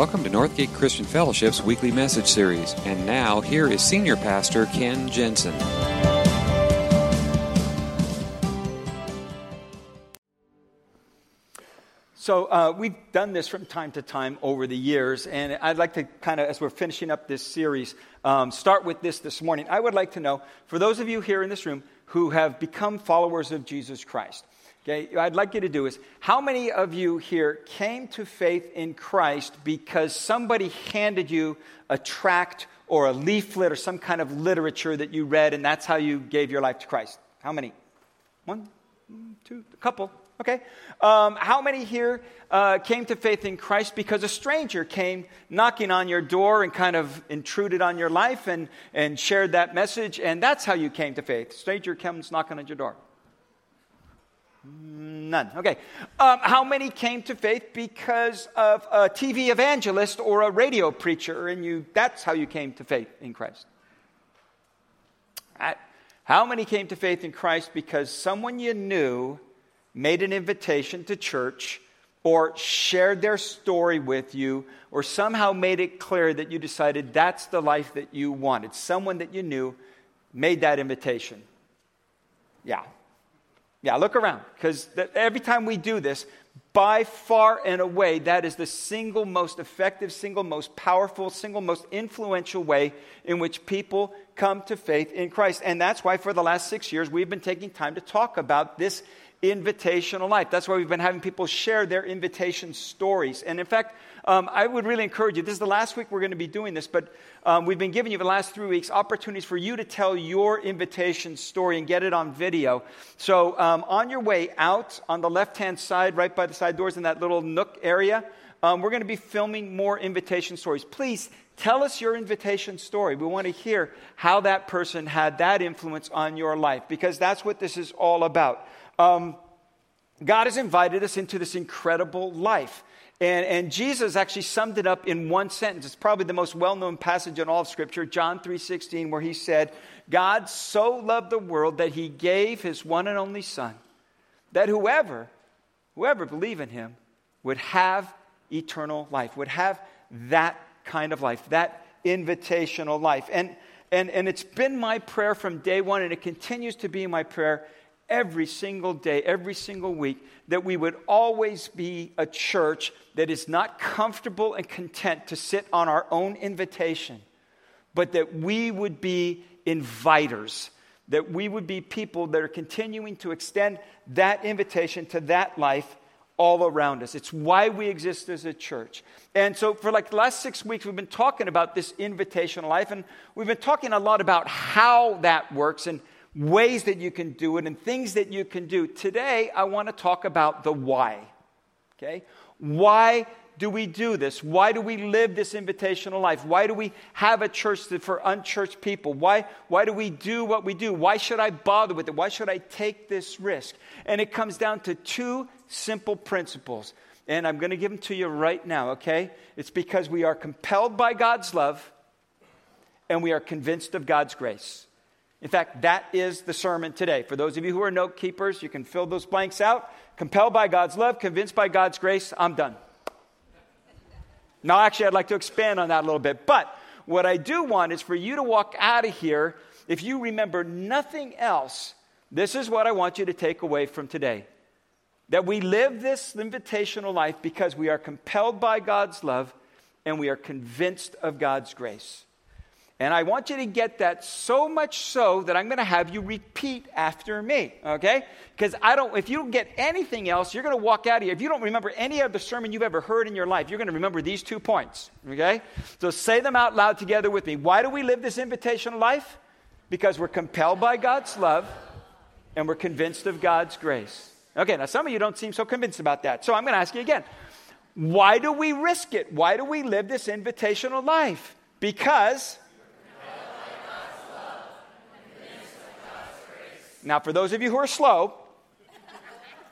Welcome to Northgate Christian Fellowship's weekly message series. And now, here is Senior Pastor Ken Jensen. So, uh, we've done this from time to time over the years, and I'd like to kind of, as we're finishing up this series, um, start with this this morning. I would like to know, for those of you here in this room who have become followers of Jesus Christ, Okay, I'd like you to do is how many of you here came to faith in Christ because somebody handed you a tract or a leaflet or some kind of literature that you read and that's how you gave your life to Christ? How many? One, two, a couple. Okay. Um, how many here uh, came to faith in Christ because a stranger came knocking on your door and kind of intruded on your life and, and shared that message, and that's how you came to faith? Stranger comes knocking on your door. None. Okay. Um, how many came to faith because of a TV evangelist or a radio preacher, and you, that's how you came to faith in Christ? How many came to faith in Christ because someone you knew made an invitation to church or shared their story with you or somehow made it clear that you decided that's the life that you wanted? Someone that you knew made that invitation. Yeah, yeah, look around, because every time we do this, by far and away, that is the single most effective, single most powerful, single most influential way in which people come to faith in Christ. And that's why for the last six years, we've been taking time to talk about this invitational life. That's why we've been having people share their invitation stories. And in fact, um, I would really encourage you. This is the last week we're going to be doing this, but um, we've been giving you the last three weeks opportunities for you to tell your invitation story and get it on video. So um, on your way out, on the left hand side, right by the side doors in that little nook area, um, we're going to be filming more invitation stories. Please tell us your invitation story. We want to hear how that person had that influence on your life because that's what this is all about. Um, God has invited us into this incredible life. And, and, Jesus actually summed it up in one sentence. It's probably the most well-known passage in all of Scripture, John 3.16, where he said, God so loved the world that he gave his one and only Son, that whoever, whoever believe in him would have eternal life, would have that kind of life, that invitational life. And, and, and it's been my prayer from day one, and it continues to be my prayer every single day, every single week, that we would always be a church that is not comfortable and content to sit on our own invitation, but that we would be inviters, that we would be people that are continuing to extend that invitation to that life all around us. It's why we exist as a church. And so, for like the last six weeks, we've been talking about this invitational life, and we've been talking a lot about how that works and ways that you can do it and things that you can do. Today, I want to talk about the why. Okay? Why do we do this? Why do we live this invitational life? Why do we have a church for unchurched people? Why, why do we do what we do? Why should I bother with it? Why should I take this risk? And it comes down to two simple principles. And I'm going to give them to you right now, okay? It's because we are compelled by God's love and we are convinced of God's grace. In fact, that is the sermon today. For those of you who are note keepers, you can fill those blanks out. Compelled by God's love, convinced by God's grace, I'm done. Now, actually, I'd like to expand on that a little bit. But what I do want is for you to walk out of here, if you remember nothing else, this is what I want you to take away from today. That we live this invitational life because we are compelled by God's love and we are convinced of God's grace. And I want you to get that so much so that I'm going to have you repeat after me, okay? Because I don't, if you don't get anything else, you're going to walk out of here. If you don't remember any other sermon you've ever heard in your life, you're going to remember these two points, okay? So say them out loud together with me. Why do we live this invitational life? Because we're compelled by God's love and we're convinced of God's grace. Okay, now some of you don't seem so convinced about that. So I'm going to ask you again. Why do we risk it? Why do we live this invitational life? Because Now, for those of you who are slow,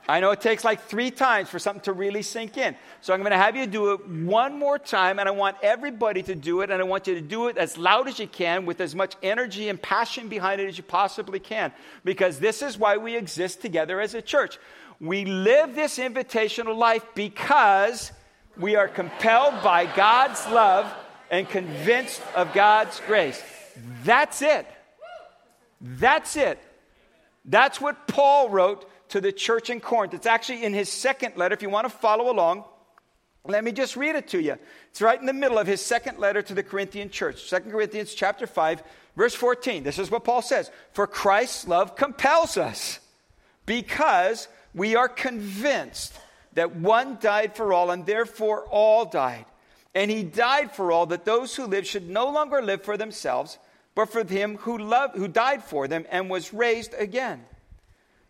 I know it takes like three times for something to really sink in. So I'm going to have you do it one more time, and I want everybody to do it, and I want you to do it as loud as you can with as much energy and passion behind it as you possibly can, because this is why we exist together as a church. We live this invitational life because We are compelled by God's love and convinced of God's grace. That's it. That's it. That's what Paul wrote to the church in Corinth. It's actually in his second letter. If you want to follow along, let me just read it to you. It's right in the middle of his second letter to the Corinthian church. 2 Corinthians chapter 5, verse 14. This is what Paul says. For Christ's love compels us because we are convinced that one died for all and therefore all died. And he died for all that those who live should no longer live for themselves, but for him who loved who died for them and was raised again.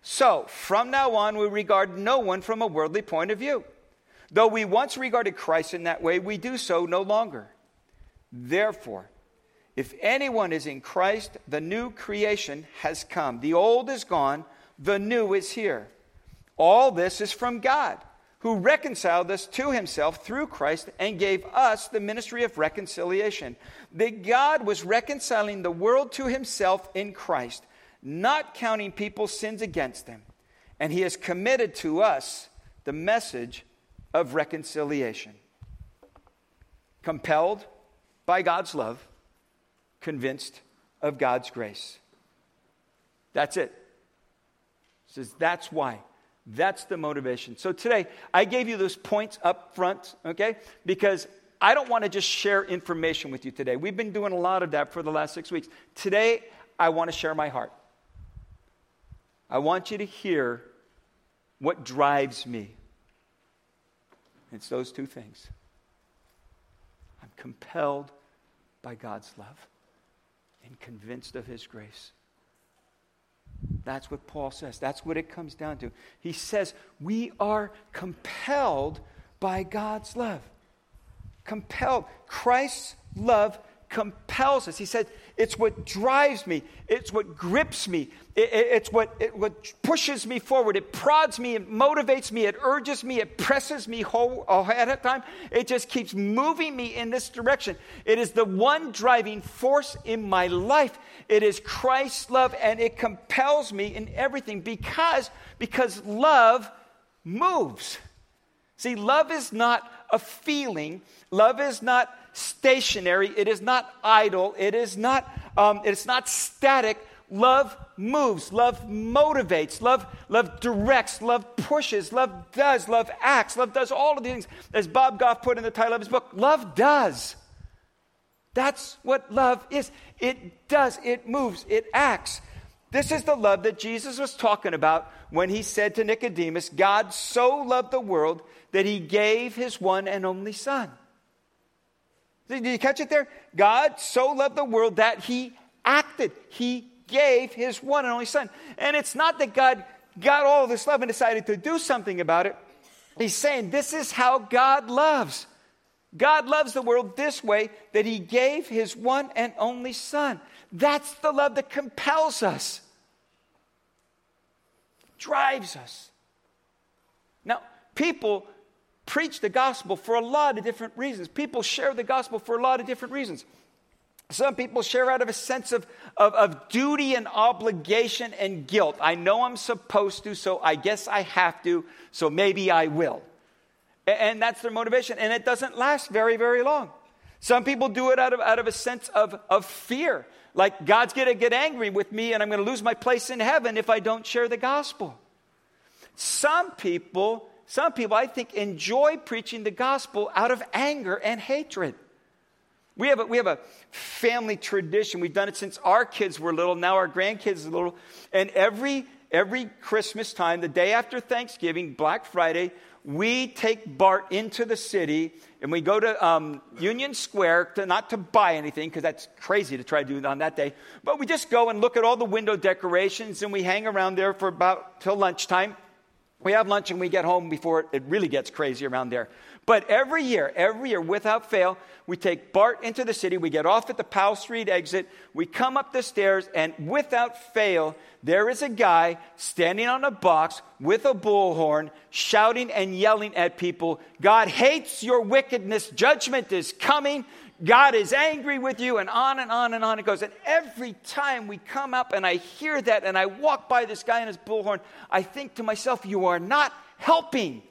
So, from now on we regard no one from a worldly point of view. Though we once regarded Christ in that way, we do so no longer. Therefore, if anyone is in Christ, the new creation has come. The old is gone, the new is here. All this is from God, who reconciled us to himself through Christ and gave us the ministry of reconciliation. That God was reconciling the world to himself in Christ, not counting people's sins against them. And he has committed to us the message of reconciliation. Compelled by God's love, convinced of God's grace. That's it. says that's why. That's the motivation. So today, I gave you those points up front, okay? Because I don't want to just share information with you today. We've been doing a lot of that for the last six weeks. Today, I want to share my heart. I want you to hear what drives me. It's those two things. I'm compelled by God's love and convinced of His grace. That's what Paul says. That's what it comes down to. He says, We are compelled by God's love. Compelled. Christ's love compels us. He said, It's what drives me, it's what grips me, it, it, it's what, it, what pushes me forward. It prods me, it motivates me, it urges me, it presses me whole, ahead of time. It just keeps moving me in this direction. It is the one driving force in my life. It is Christ's love, and it compels me in everything because, because love moves. See, love is not a feeling, love is not stationary, it is not idle, it is not, um, it's not static. Love moves, love motivates, love, love directs, love pushes, love does, love acts, love does all of these things. As Bob Goff put in the title of his book, love does. That's what love is. It does, it moves, it acts. This is the love that Jesus was talking about when he said to Nicodemus, God so loved the world that he gave his one and only Son. Did you catch it there? God so loved the world that he acted. He gave his one and only son. And it's not that God got all this love and decided to do something about it. He's saying this is how God loves. God loves the world this way that he gave his one and only son. That's the love that compels us, drives us. Now, people preach the gospel for a lot of different reasons. People share the gospel for a lot of different reasons. Some people share out of a sense of, of, of, duty and obligation and guilt. I know I'm supposed to, so I guess I have to, so maybe I will. And that's their motivation. And it doesn't last very, very long. Some people do it out of, out of a sense of, of fear. Like, God's to get angry with me and I'm to lose my place in heaven if I don't share the gospel. Some people some people, I think, enjoy preaching the gospel out of anger and hatred. We have, a, we have a family tradition. We've done it since our kids were little. Now our grandkids are little. And every, every Christmas time, the day after Thanksgiving, Black Friday, we take Bart into the city and we go to um, Union Square, to, not to buy anything, because that's crazy to try to do it on that day, but we just go and look at all the window decorations and we hang around there for about till lunchtime. We have lunch and we get home before it really gets crazy around there. But every year, every year, without fail, we take Bart into the city. We get off at the Powell Street exit. We come up the stairs, and without fail, there is a guy standing on a box with a bullhorn, shouting and yelling at people God hates your wickedness. Judgment is coming. God is angry with you, and on and on and on it goes. And every time we come up and I hear that and I walk by this guy in his bullhorn, I think to myself, You are not helping.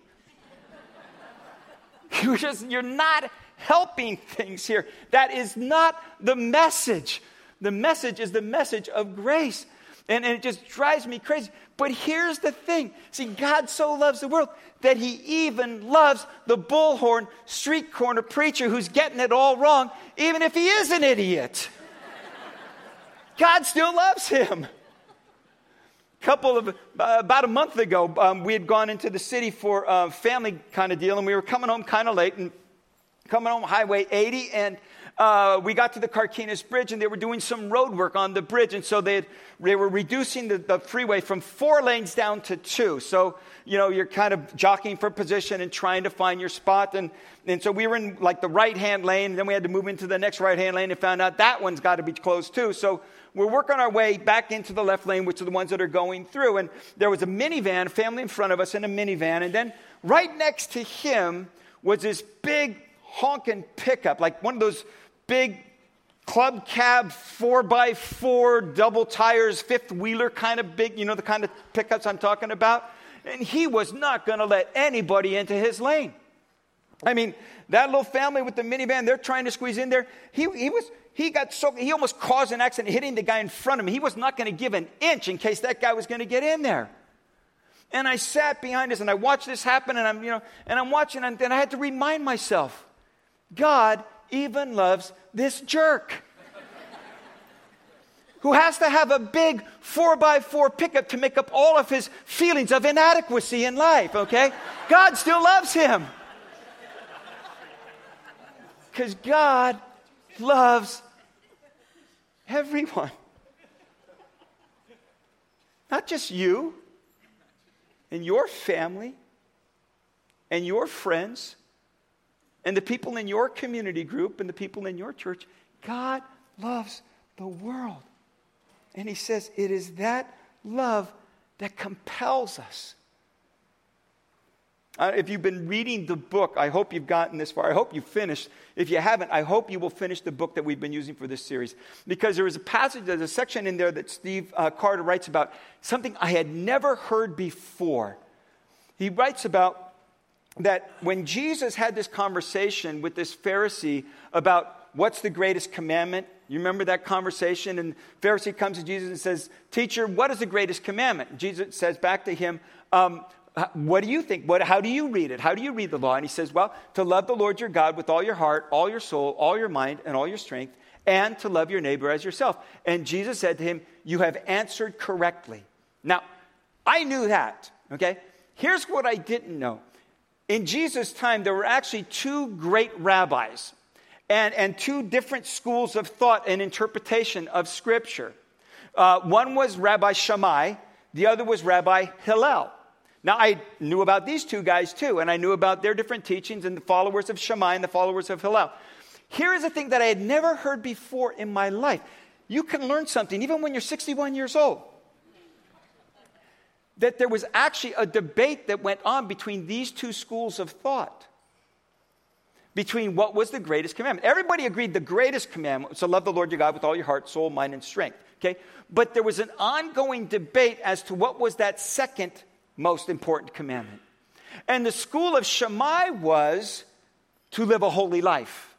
You're just, you're not helping things here. That is not the message. The message is the message of grace. And, and, it just drives me crazy. But here's the thing see, God so loves the world that he even loves the bullhorn street corner preacher who's getting it all wrong, even if he is an idiot. God still loves him. Couple of, uh, about a month ago, um, we had gone into the city for a family kind of deal, and we were coming home kind of late and coming home Highway 80, and uh, we got to the Carquinez Bridge and they were doing some road work on the bridge. And so they, they were reducing the, the freeway from four lanes down to two. So, you know, you're kind of jockeying for position and trying to find your spot. And, and so we were in like the right hand lane. Then we had to move into the next right hand lane and found out that one's got to be closed too. So we're working our way back into the left lane, which are the ones that are going through. And there was a minivan, a family in front of us in a minivan. And then right next to him was this big honking pickup, like one of those big club cab, four by four, double tires, fifth wheeler kind of big, you know, the kind of pickups I'm talking about. And he was not going to let anybody into his lane. I mean, that little family with the minivan, they're trying to squeeze in there. He, he was, he got so, he almost caused an accident hitting the guy in front of him. He was not going to give an inch in case that guy was going to get in there. And I sat behind this and I watched this happen and I'm, you know, and I'm watching and then I had to remind myself, God even loves this jerk who has to have a big four by four pickup to make up all of his feelings of inadequacy in life, okay? God still loves him. Because God loves everyone. Not just you and your family and your friends and the people in your community group and the people in your church. God loves the world. And he says it is that love that compels us. Uh, if you've been reading the book, I hope you've gotten this far. I hope you've finished. If you haven't, I hope you will finish the book that we've been using for this series. Because there is a passage, there's a section in there that Steve uh, Carter writes about something I had never heard before. He writes about that when Jesus had this conversation with this Pharisee about what's the greatest commandment, you remember that conversation? And Pharisee comes to Jesus and says, Teacher, what is the greatest commandment? Jesus says back to him, um, what do you think? What, how do you read it? How do you read the law? And he says, Well, to love the Lord your God with all your heart, all your soul, all your mind, and all your strength, and to love your neighbor as yourself. And Jesus said to him, You have answered correctly. Now, I knew that, okay? Here's what I didn't know in Jesus' time, there were actually two great rabbis and, and two different schools of thought and interpretation of Scripture. Uh, one was Rabbi Shammai, the other was Rabbi Hillel. Now, I knew about these two guys too, and I knew about their different teachings and the followers of Shammai and the followers of Hillel. Here is a thing that I had never heard before in my life. You can learn something even when you're 61 years old that there was actually a debate that went on between these two schools of thought between what was the greatest commandment. Everybody agreed the greatest commandment was to love the Lord your God with all your heart, soul, mind, and strength. Okay? But there was an ongoing debate as to what was that second most important commandment. And the school of Shammai was to live a holy life.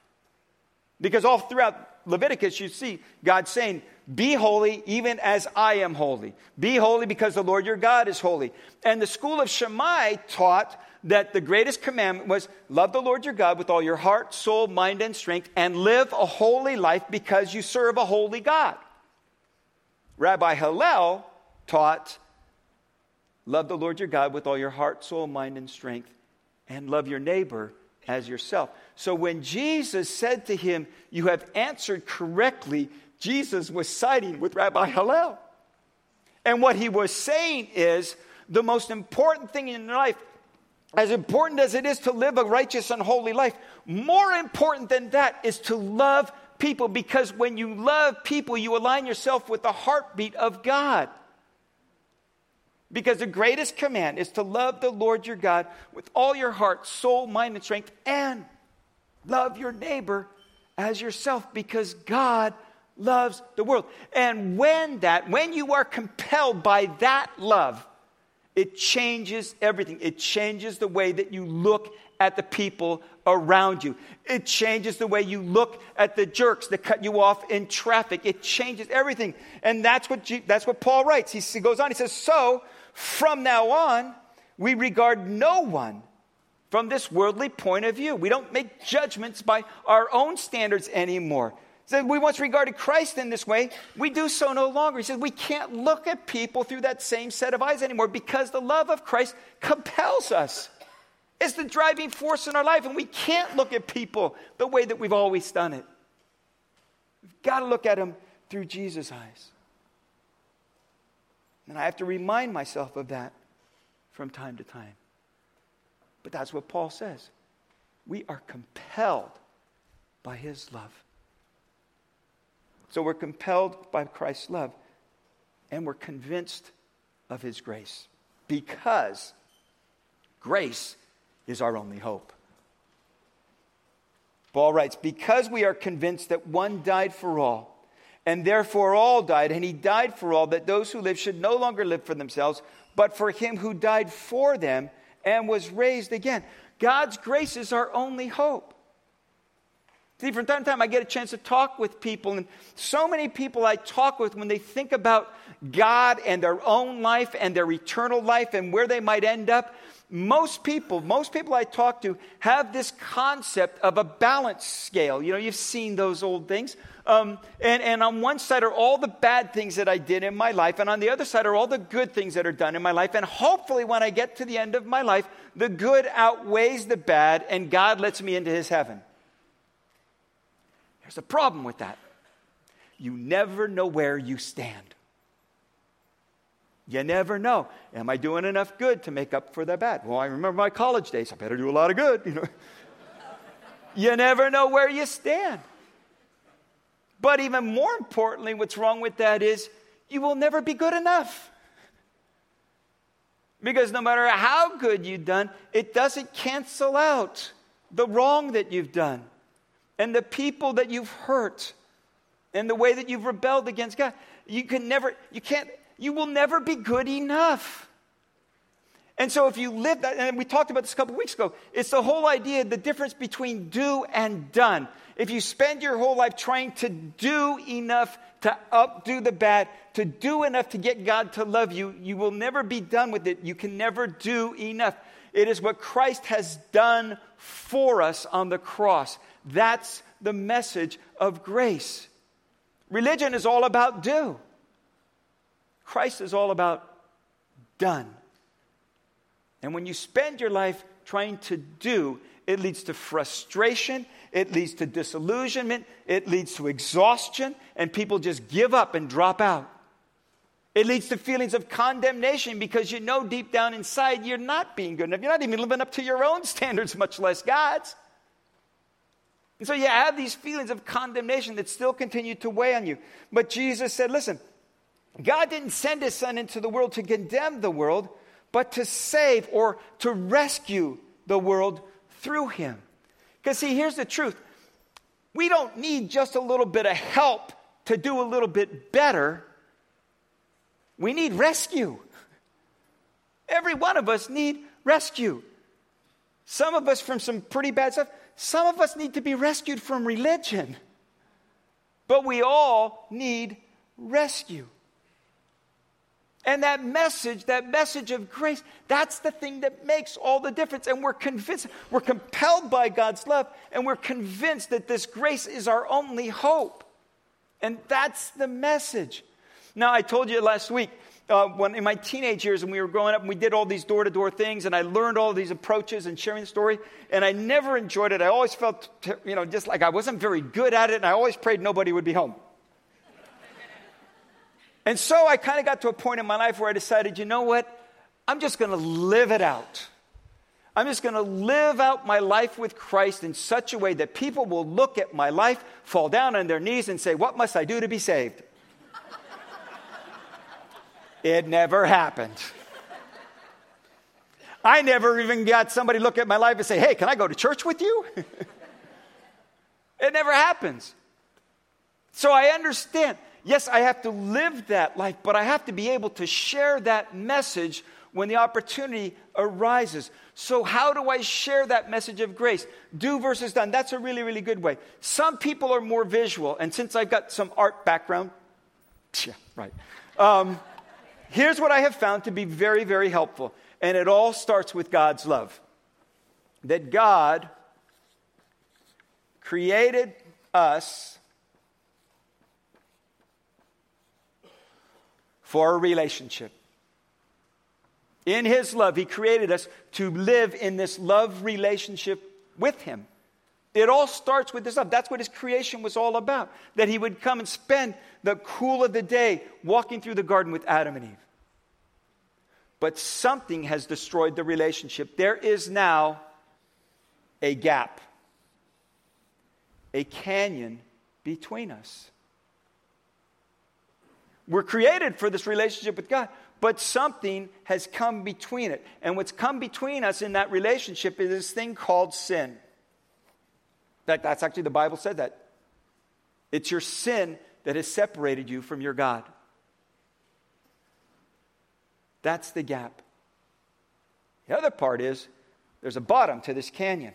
Because all throughout Leviticus, you see God saying, Be holy even as I am holy. Be holy because the Lord your God is holy. And the school of Shammai taught that the greatest commandment was love the Lord your God with all your heart, soul, mind, and strength, and live a holy life because you serve a holy God. Rabbi Hillel taught love the Lord your God with all your heart, soul, mind, and strength, and love your neighbor as yourself. So when Jesus said to him, You have answered correctly, Jesus was siding with Rabbi Hillel. And what he was saying is the most important thing in life, as important as it is to live a righteous and holy life, more important than that is to love people because when you love people, you align yourself with the heartbeat of God. Because the greatest command is to love the Lord your God with all your heart, soul, mind, and strength, and love your neighbor as yourself because God loves the world. And when that, when you are compelled by that love, It changes everything. It changes the way that you look at the people around you. It changes the way you look at the jerks that cut you off in traffic. It changes everything. And that's what, G- that's what Paul writes. He, he goes on, he says, So from now on, we regard no one from this worldly point of view. We don't make judgments by our own standards anymore. So we once regarded Christ in this way. We do so no longer. He says we can't look at people through that same set of eyes anymore because the love of Christ compels us. It's the driving force in our life, and we can't look at people the way that we've always done it. We've got to look at them through Jesus' eyes. And I have to remind myself of that from time to time. But that's what Paul says. We are compelled by his love. So we're compelled by Christ's love, and we're convinced of his grace because grace is our only hope. Paul writes, Because we are convinced that one died for all, and therefore all died, and he died for all, that those who live should no longer live for themselves, but for him who died for them and was raised again. God's grace is our only hope. See, from time to time, I get a chance to talk with people, and so many people I talk with, when they think about God and their own life and their eternal life and where they might end up, most people, most people I talk to have this concept of a balance scale. You know, you've seen those old things. Um, and, and on one side are all the bad things that I did in my life, and on the other side are all the good things that are done in my life. And hopefully, when I get to the end of my life, the good outweighs the bad, and God lets me into his heaven. There's a problem with that. You never know where you stand. You never know. Am I doing enough good to make up for the bad? Well, I remember my college days. I better do a lot of good. You know. you never know where you stand. But even more importantly, what's wrong with that is you will never be good enough. Because no matter how good you've done, it doesn't cancel out the wrong that you've done and the people that you've hurt and the way that you've rebelled against God. You can never, you can't, you will never be good enough. And so, if you live that, and we talked about this a couple weeks ago, it's the whole idea the difference between do and done. If you spend your whole life trying to do enough to updo the bad, to do enough to get God to love you, you will never be done with it. You can never do enough. It is what Christ has done for us on the cross. That's the message of grace. Religion is all about do. Christ is all about done. And when you spend your life trying to do, it leads to frustration, it leads to disillusionment, it leads to exhaustion, and people just give up and drop out. It leads to feelings of condemnation because you know deep down inside you're not being good enough. You're not even living up to your own standards, much less God's. And so you have these feelings of condemnation that still continue to weigh on you. But Jesus said, listen, God didn't send his son into the world to condemn the world, but to save or to rescue the world through him. Because, see, here's the truth we don't need just a little bit of help to do a little bit better, we need rescue. Every one of us need rescue. Some of us from some pretty bad stuff. Some of us need to be rescued from religion. But we all need rescue. And that message, that message of grace, that's the thing that makes all the difference. And we're convinced, we're compelled by God's love, and we're convinced that this grace is our only hope. And that's the message. Now, I told you last week, uh, when in my teenage years, when we were growing up, and we did all these door to door things, and I learned all these approaches and sharing the story, and I never enjoyed it. I always felt, you know, just like I wasn't very good at it, and I always prayed nobody would be home. And so I kind of got to a point in my life where I decided, you know what? I'm just going to live it out. I'm just going to live out my life with Christ in such a way that people will look at my life, fall down on their knees, and say, What must I do to be saved? It never happened. I never even got somebody look at my life and say, Hey, can I go to church with you? it never happens. So I understand yes, I have to live that life, but I have to be able to share that message when the opportunity arises. So, how do I share that message of grace? Do versus done. That's a really, really good way. Some people are more visual, and since I've got some art background, yeah, right. Um, here's what I have found to be very, very helpful, and it all starts with God's love. That God created us for a relationship. In His love, He created us to live in this love relationship with Him. It all starts with this love. That's what His creation was all about. That He would come and spend the cool of the day walking through the garden with Adam and Eve. But something has destroyed the relationship. There is now a gap, a canyon between us. We're created for this relationship with God, but something has come between it. And what's come between us in that relationship is this thing called sin. In fact, that's actually the Bible said that. It's your sin that has separated you from your God. That's the gap. The other part is there's a bottom to this canyon.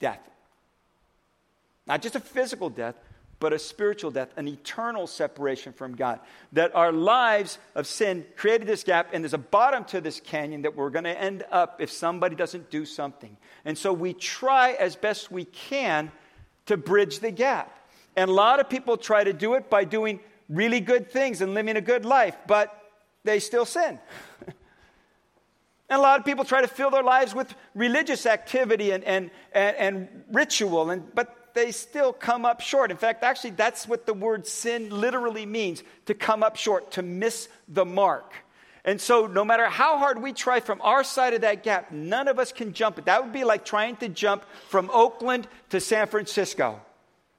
Death. Not just a physical death, but a spiritual death, an eternal separation from God. That our lives of sin created this gap, and there's a bottom to this canyon that we're going to end up if somebody doesn't do something. And so we try as best we can to bridge the gap. And a lot of people try to do it by doing really good things and living a good life, but they still sin. and a lot of people try to fill their lives with religious activity and, and, and, and ritual, and, but they still come up short. In fact, actually, that's what the word sin literally means to come up short, to miss the mark. And so, no matter how hard we try from our side of that gap, none of us can jump it. That would be like trying to jump from Oakland to San Francisco.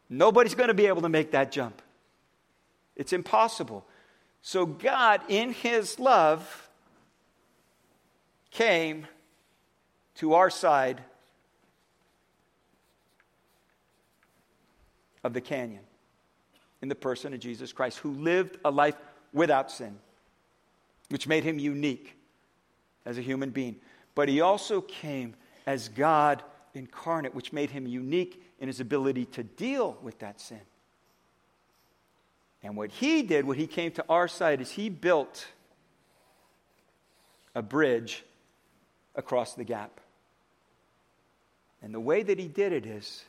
Nobody's going to be able to make that jump. It's impossible. So, God, in His love, came to our side of the canyon in the person of Jesus Christ, who lived a life without sin, which made him unique as a human being. But he also came as God incarnate, which made him unique in his ability to deal with that sin. And what he did, what he came to our side, is he built a bridge across the gap. And the way that he did it is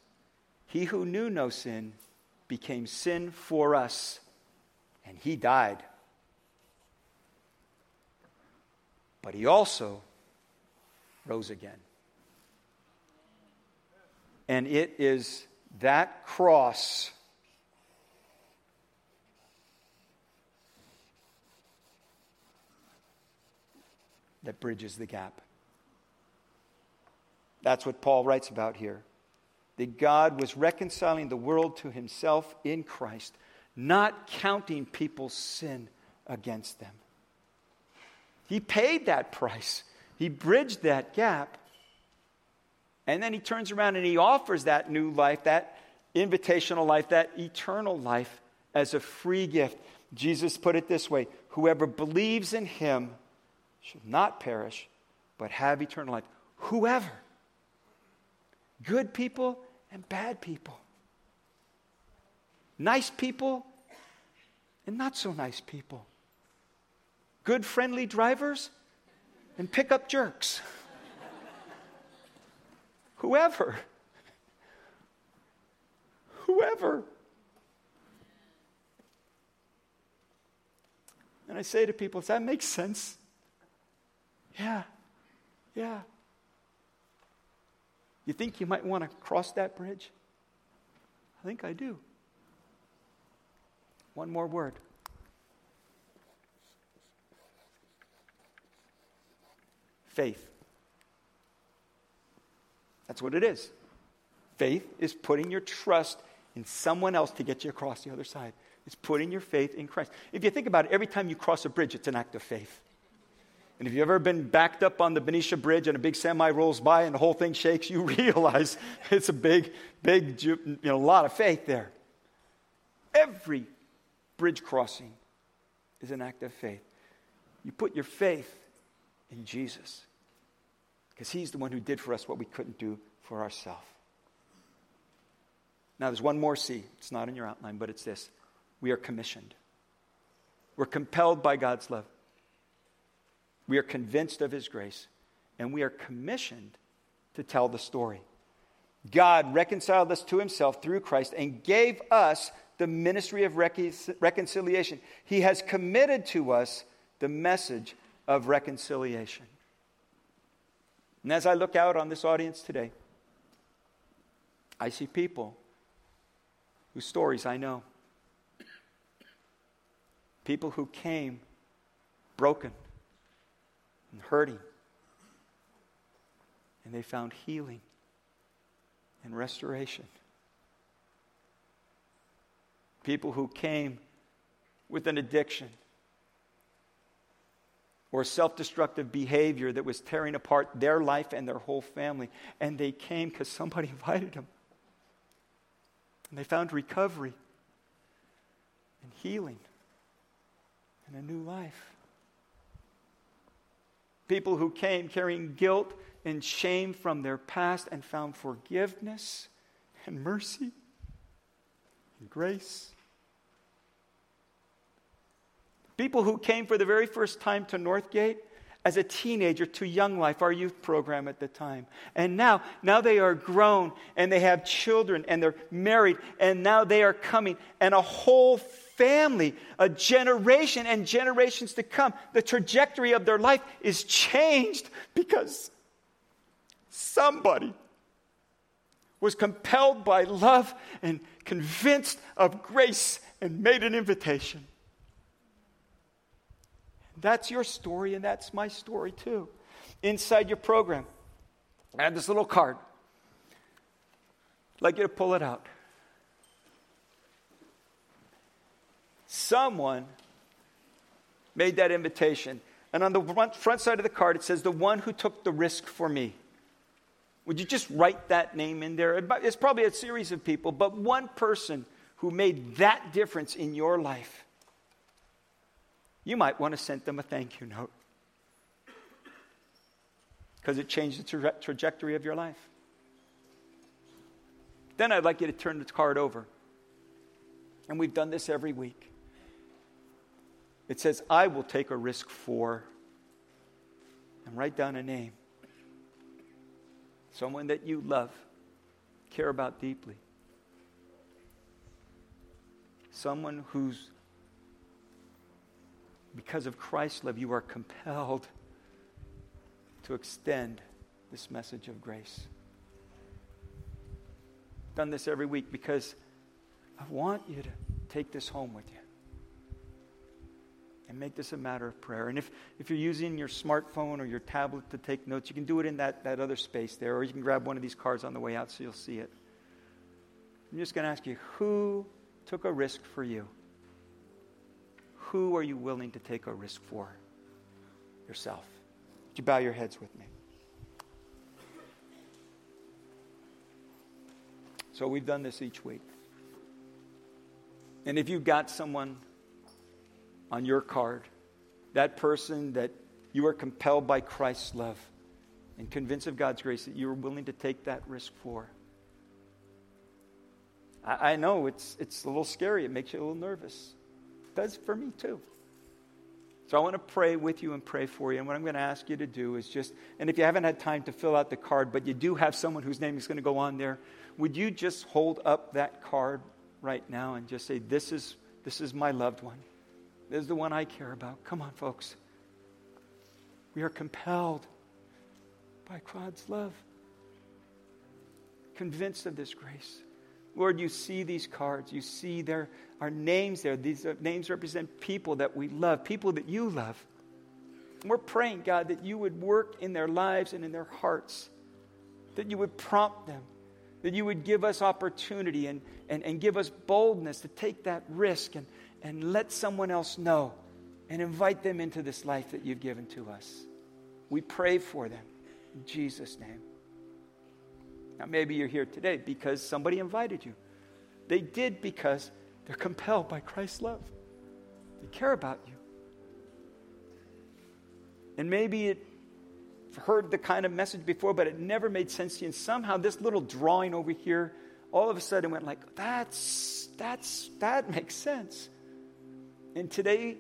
he who knew no sin became sin for us, and he died. But he also rose again. And it is that cross that bridges the gap. That's what Paul writes about here that God was reconciling the world to himself in Christ, not counting people's sin against them. He paid that price, he bridged that gap. And then he turns around and he offers that new life, that invitational life, that eternal life as a free gift. Jesus put it this way Whoever believes in him shall not perish, but have eternal life. Whoever. Good people and bad people. Nice people and not so nice people. Good, friendly drivers and pickup jerks. Whoever. Whoever. And I say to people, does that make sense? Yeah, yeah. You think you might want to cross that bridge? I think I do. One more word. Faith. That's what it is. Faith is putting your trust in someone else to get you across the other side. It's putting your faith in Christ. If you think about it, every time you cross a bridge, it's an act of faith. And if you've ever been backed up on the Benicia Bridge and a big semi rolls by and the whole thing shakes, you realize it's a big, big, you know, lot of faith there. Every bridge crossing is an act of faith. You put your faith in Jesus because he's the one who did for us what we couldn't do for ourselves. Now, there's one more C. It's not in your outline, but it's this we are commissioned. We're compelled by God's love. We are convinced of his grace, and we are commissioned to tell the story. God reconciled us to himself through Christ and gave us the ministry of reconciliation. He has committed to us the message of reconciliation. And as I look out on this audience today, I see people whose stories I know. People who came broken and hurting, and they found healing and restoration. People who came with an addiction or self destructive behavior that was tearing apart their life and their whole family. And they came because somebody invited them. And they found recovery and healing and a new life. People who came carrying guilt and shame from their past and found forgiveness and mercy and grace. People who came for the very first time to Northgate as a teenager to Young Life, our youth program at the time. And now, now they are grown and they have children and they're married and now they are coming and a whole family, a generation and generations to come. The trajectory of their life is changed because somebody was compelled by love and convinced of grace and made an invitation. That's your story, and that's my story too. Inside your program, I have this little card. I'd like you to pull it out. Someone made that invitation. And on the front, side of the card, it says, The one who took the risk for me. Would you just write that name in there? It's probably a series of people, but one person who made that difference in your life you might want to send them a thank you note because it changed the tra- trajectory of your life. Then I'd like you to turn the card over. And we've done this every week. It says, I will take a risk for, and write down a name. Someone that you love, care about deeply. Someone who's because of Christ's love, you are compelled to extend this message of grace. Done this every week because I want you to take this home with you and make this a matter of prayer. And if, if you're using your smartphone or your tablet to take notes, you can do it in that, that other space there, or you can grab one of these cards on the way out so you'll see it. I'm just going to ask you who took a risk for you? Who are you willing to take a risk for? Yourself. Would you bow your heads with me? So we've done this each week. And if you've got someone on your card, that person that you are compelled by Christ's love and convinced of God's grace that you are willing to take that risk for. I, I know it's, it's a little scary, it makes you a little nervous does for me too. So I want to pray with you and pray for you. And what I'm going to ask you to do is just, and if you haven't had time to fill out the card, but you do have someone whose name is going to go on there, would you just hold up that card right now and just say, This is, this is my loved one. Is the one I care about. Come on, folks. We are compelled by God's love, convinced of this grace. Lord, you see these cards. You see their, our names there. These uh, names represent people that we love, people that you love. And we're praying, God, that you would work in their lives and in their hearts, that you would prompt them, that you would give us opportunity and, and, and give us boldness to take that risk and, and let someone else know and invite them into this life that you've given to us. We pray for them in Jesus' name. Now, maybe you're here today because somebody invited you. They did because they're compelled by Christ's love. They care about you. And maybe it heard the kind of message before, but it never made sense to you. And somehow this little drawing over here all of a sudden went like, that's, that's, that makes sense. And today,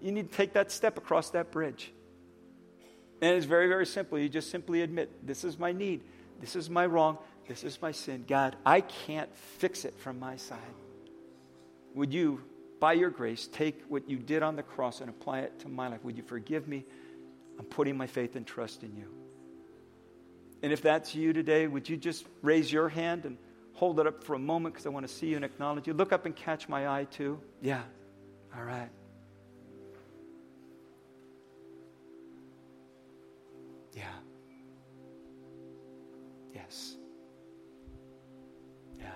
you need to take that step across that bridge. And it's very, very simple. You just simply admit, this is my need. This is my wrong. This is my sin. God, I can't fix it from my side. Would you, by your grace, take what you did on the cross and apply it to my life? Would you forgive me? I'm putting my faith and trust in you. And if that's you today, would you just raise your hand and hold it up for a moment because I want to see you and acknowledge you? Look up and catch my eye too. Yeah. All right. Yeah. Yes. Yeah.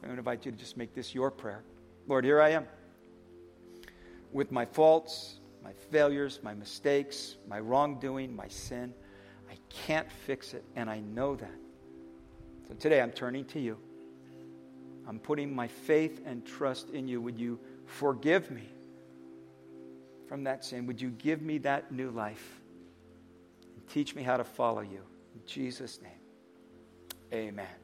Going to invite you to just make this your prayer. Lord, here I am with my faults, my failures, my mistakes, my wrongdoing, my sin. I can't fix it, and I know that. So today I'm turning to you. I'm putting my faith and trust in you. Would you forgive me from that sin? Would you give me that new life? And teach me how to follow you. In Jesus' name, amen.